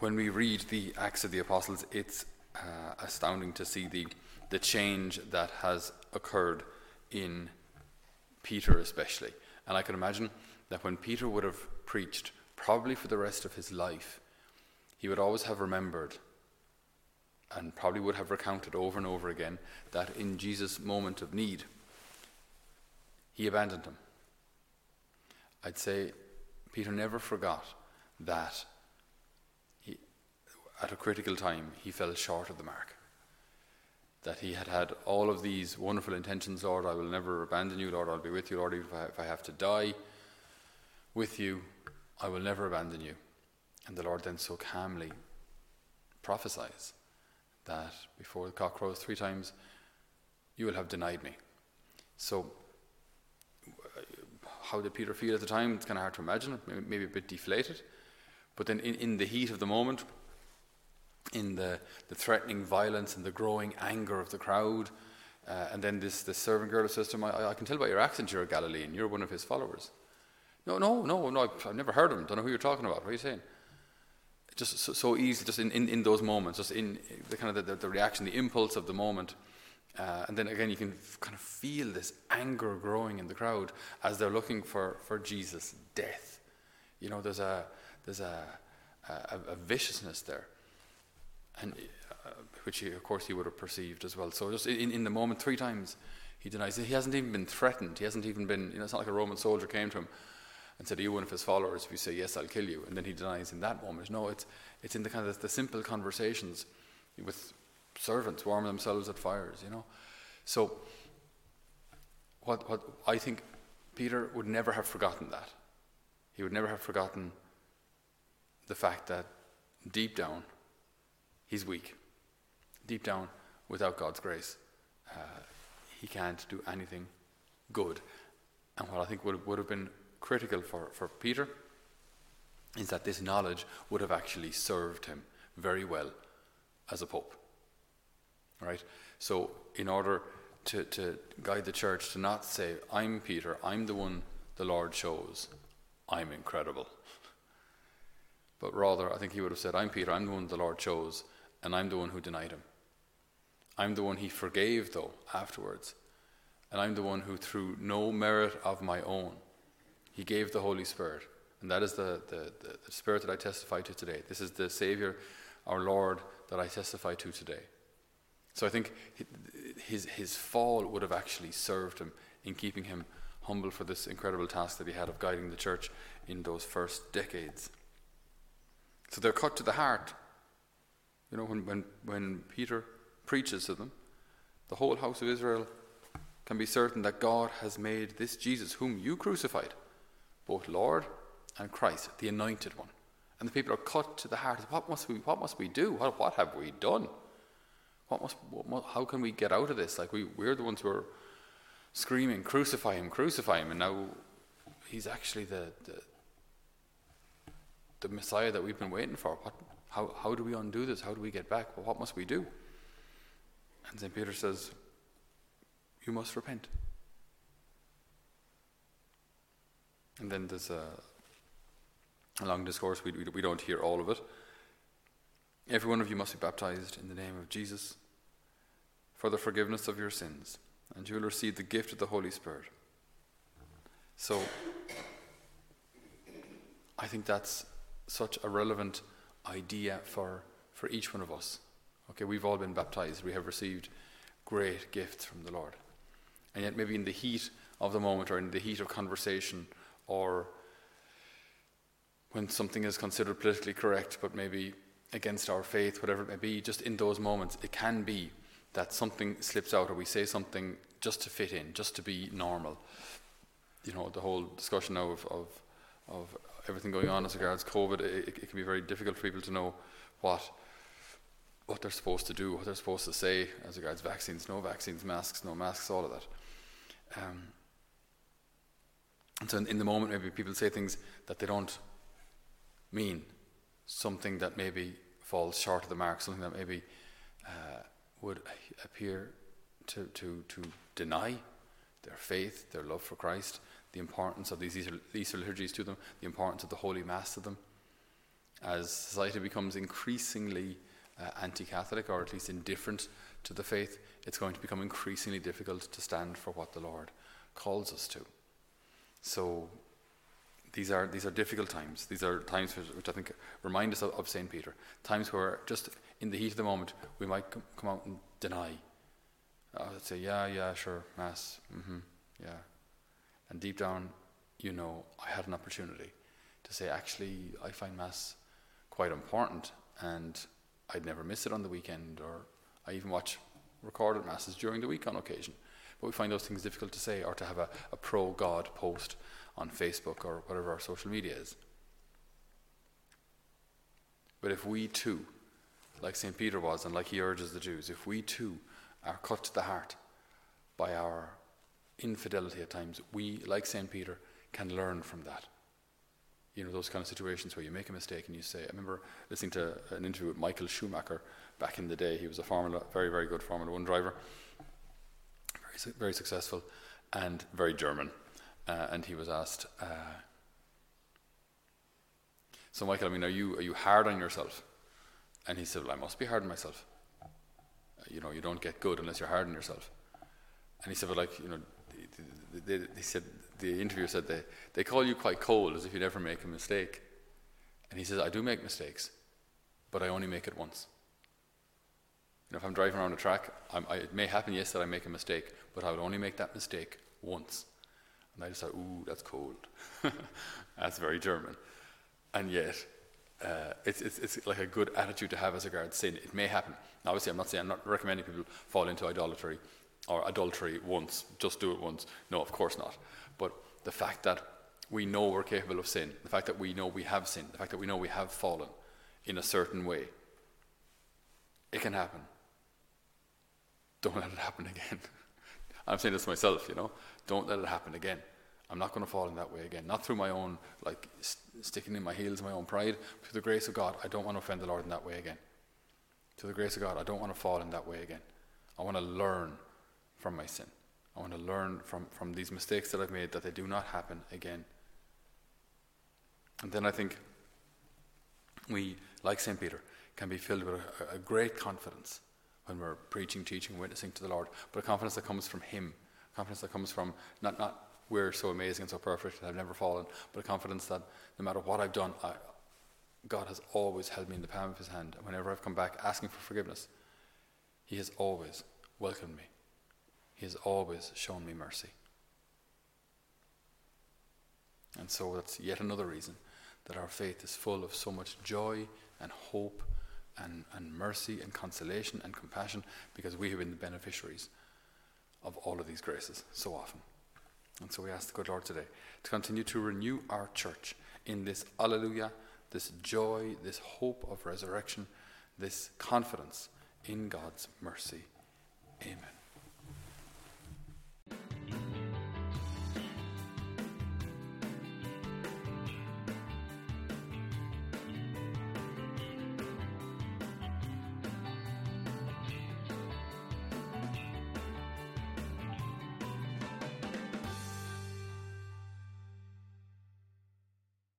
when we read the Acts of the Apostles, it's uh, astounding to see the, the change that has occurred in Peter, especially. And I can imagine that when Peter would have preached, probably for the rest of his life, he would always have remembered and probably would have recounted over and over again that in Jesus' moment of need, he abandoned him. I'd say Peter never forgot that at a critical time he fell short of the mark. That he had had all of these wonderful intentions, Lord, I will never abandon you, Lord, I'll be with you, Lord, if I, if I have to die with you, I will never abandon you. And the Lord then so calmly prophesies that before the cock crows three times, you will have denied me. So, uh, how did Peter feel at the time? It's kind of hard to imagine, maybe, maybe a bit deflated. But then, in, in the heat of the moment, in the, the threatening violence and the growing anger of the crowd, uh, and then this, this servant girl says to him, I, I, can tell by your accent you're a Galilean, you're one of his followers. No, no, no, no, I've, never heard of him, don't know who you're talking about. What are you saying? just so, so easy, just in, in, in, those moments, just in the kind of the, the reaction, the impulse of the moment. Uh, and then again, you can f- kind of feel this anger growing in the crowd as they're looking for, for Jesus' death. You know, there's a there's a, a, a viciousness there, and uh, which he, of course he would have perceived as well. So just in, in the moment, three times he denies. it. He hasn't even been threatened. He hasn't even been. You know, it's not like a Roman soldier came to him and said, Are you one of his followers? If you say, Yes, I'll kill you. And then he denies in that moment. No, it's, it's in the kind of the simple conversations with servants warming themselves at fires, you know. So, what, what I think Peter would never have forgotten that. He would never have forgotten the fact that deep down, he's weak. Deep down, without God's grace, uh, he can't do anything good. And what I think would, would have been critical for, for Peter is that this knowledge would have actually served him very well as a pope. Right? So, in order to, to guide the church to not say, I'm Peter, I'm the one the Lord chose, I'm incredible. But rather, I think he would have said, I'm Peter, I'm the one the Lord chose, and I'm the one who denied him. I'm the one he forgave, though, afterwards. And I'm the one who, through no merit of my own, he gave the Holy Spirit. And that is the, the, the, the Spirit that I testify to today. This is the Savior, our Lord, that I testify to today. So I think his, his fall would have actually served him in keeping him humble for this incredible task that he had of guiding the church in those first decades. So they're cut to the heart. You know, when, when, when Peter preaches to them, the whole house of Israel can be certain that God has made this Jesus, whom you crucified, both Lord and Christ, the anointed one. And the people are cut to the heart. What must we, what must we do? What, what have we done? What must, what, how can we get out of this? Like we, we're the ones who are screaming, crucify him, crucify him. And now he's actually the, the, the Messiah that we've been waiting for. What, how, how do we undo this? How do we get back? Well, what must we do? And St. Peter says, You must repent. And then there's a, a long discourse, we, we, we don't hear all of it. Every one of you must be baptized in the name of Jesus for the forgiveness of your sins, and you will receive the gift of the Holy Spirit. So, I think that's such a relevant idea for, for each one of us. Okay, we've all been baptized, we have received great gifts from the Lord. And yet, maybe in the heat of the moment or in the heat of conversation or when something is considered politically correct but maybe against our faith, whatever it may be, just in those moments, it can be that something slips out or we say something just to fit in, just to be normal. You know, the whole discussion now of, of, of everything going on as regards COVID, it, it, can be very difficult for people to know what what they're supposed to do, what they're supposed to say as regards vaccines, no vaccines, masks, no masks, all of that. Um, and so in, in the moment, maybe people say things that they don't mean, something that maybe falls short of the mark, something that maybe uh, would appear to, to, to deny their faith, their love for Christ, the importance of these Easter, Easter liturgies to them, the importance of the Holy Mass to them. as society becomes increasingly uh, anti Catholic or at least indifferent to the faith, it's going to become increasingly difficult to stand for what the Lord calls us to. So these are, these are difficult times. These are times which, which I think remind us of, of St. Peter. Times where, just in the heat of the moment, we might com- come out and deny. Uh, say, yeah, yeah, sure, Mass, mm-hmm, yeah. And deep down, you know, I had an opportunity to say, actually, I find Mass quite important and I'd never miss it on the weekend, or I even watch recorded Masses during the week on occasion. But we find those things difficult to say or to have a, a pro God post on Facebook or whatever our social media is. But if we too, like St. Peter was and like he urges the Jews, if we too are cut to the heart by our infidelity at times, we, like St. Peter, can learn from that. You know, those kind of situations where you make a mistake and you say, I remember listening to an interview with Michael Schumacher back in the day. He was a Formula, very, very good Formula One driver, very, very successful, and very German. Uh, and he was asked, uh, "So, Michael, I mean, are you are you hard on yourself?" And he said, "Well, I must be hard on myself. You know, you don't get good unless you're hard on yourself." And he said, "But like, you know." They, they, they said the interviewer said they, they call you quite cold as if you never make a mistake. And he says, I do make mistakes, but I only make it once. You know, if I'm driving around a track, I, it may happen, yes, that I make a mistake, but I will only make that mistake once. And I just thought, ooh, that's cold. that's very German. And yet, uh, it's, it's, it's like a good attitude to have as regards sin. It may happen. Now, obviously, I'm not saying I'm not recommending people fall into idolatry or adultery once, just do it once. No, of course not. But the fact that we know we're capable of sin, the fact that we know we have sinned, the fact that we know we have fallen in a certain way, it can happen. Don't let it happen again. I'm saying this myself, you know. Don't let it happen again. I'm not going to fall in that way again. Not through my own, like, st- sticking in my heels, my own pride. Through the grace of God, I don't want to offend the Lord in that way again. Through the grace of God, I don't want to fall in that way again. I want to learn from my sin. I want to learn from, from these mistakes that I've made that they do not happen again. And then I think we, like St. Peter, can be filled with a, a great confidence when we're preaching, teaching, witnessing to the Lord, but a confidence that comes from Him, confidence that comes from not, not we're so amazing and so perfect and I've never fallen, but a confidence that no matter what I've done, I, God has always held me in the palm of His hand. And whenever I've come back asking for forgiveness, He has always welcomed me. He has always shown me mercy. And so that's yet another reason that our faith is full of so much joy and hope and, and mercy and consolation and compassion because we have been the beneficiaries of all of these graces so often. And so we ask the good Lord today to continue to renew our church in this alleluia, this joy, this hope of resurrection, this confidence in God's mercy. Amen.